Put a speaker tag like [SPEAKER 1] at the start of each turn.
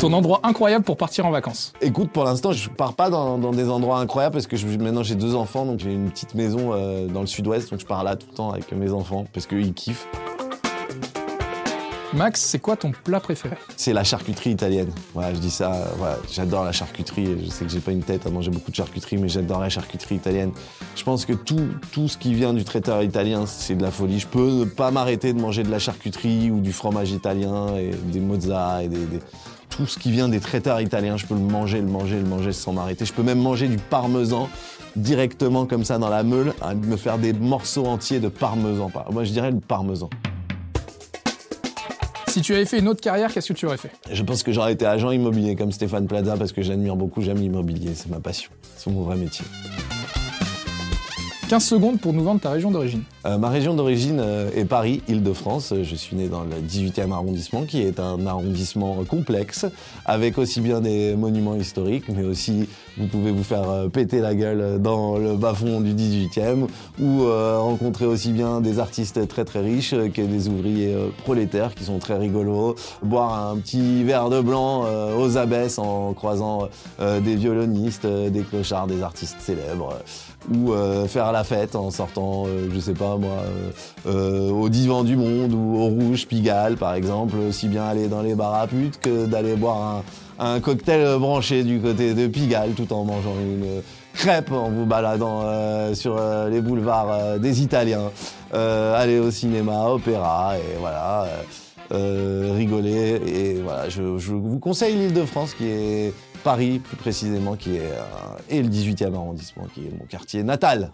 [SPEAKER 1] Ton endroit incroyable pour partir en vacances
[SPEAKER 2] Écoute, pour l'instant, je pars pas dans, dans des endroits incroyables parce que je- maintenant j'ai deux enfants, donc j'ai une petite maison euh, dans le sud-ouest, donc je pars là tout le temps avec mes enfants parce qu'ils kiffent.
[SPEAKER 1] Max, c'est quoi ton plat préféré?
[SPEAKER 2] C'est la charcuterie italienne. Voilà, je dis ça. euh, Voilà, j'adore la charcuterie. Je sais que j'ai pas une tête à manger beaucoup de charcuterie, mais j'adore la charcuterie italienne. Je pense que tout, tout ce qui vient du traiteur italien, c'est de la folie. Je peux ne pas m'arrêter de manger de la charcuterie ou du fromage italien et des mozza et des, des- tout ce qui vient des traiteurs italiens. Je peux le manger, le manger, le manger sans m'arrêter. Je peux même manger du parmesan directement comme ça dans la meule, hein, me faire des morceaux entiers de parmesan. Moi, je dirais le parmesan.
[SPEAKER 1] Si tu avais fait une autre carrière, qu'est-ce que tu aurais fait?
[SPEAKER 2] Je pense que j'aurais été agent immobilier comme Stéphane Plaza parce que j'admire beaucoup, j'aime l'immobilier, c'est ma passion, c'est mon vrai métier.
[SPEAKER 1] 15 secondes pour nous vendre ta région d'origine.
[SPEAKER 2] Euh, ma région d'origine euh, est Paris, Île-de-France. Je suis né dans le 18e arrondissement, qui est un arrondissement complexe, avec aussi bien des monuments historiques, mais aussi vous pouvez vous faire euh, péter la gueule dans le bas-fond du 18e, ou rencontrer aussi bien des artistes très très riches que des ouvriers prolétaires qui sont très rigolos, boire un petit verre de blanc aux abesses en croisant des violonistes, des clochards, des artistes célèbres, ou faire la fête en sortant, je sais pas moi, euh, euh, au divan du monde ou au rouge Pigalle par exemple, aussi bien aller dans les bars à putes que d'aller boire un, cocktail branché du côté de Pigalle tout en mangeant une crêpe en vous baladant euh, sur les boulevards des Italiens, aller au cinéma, opéra et voilà. rigoler et voilà je, vous conseille l'Île-de-France qui est Paris plus précisément qui est et le 18e arrondissement qui est mon quartier natal.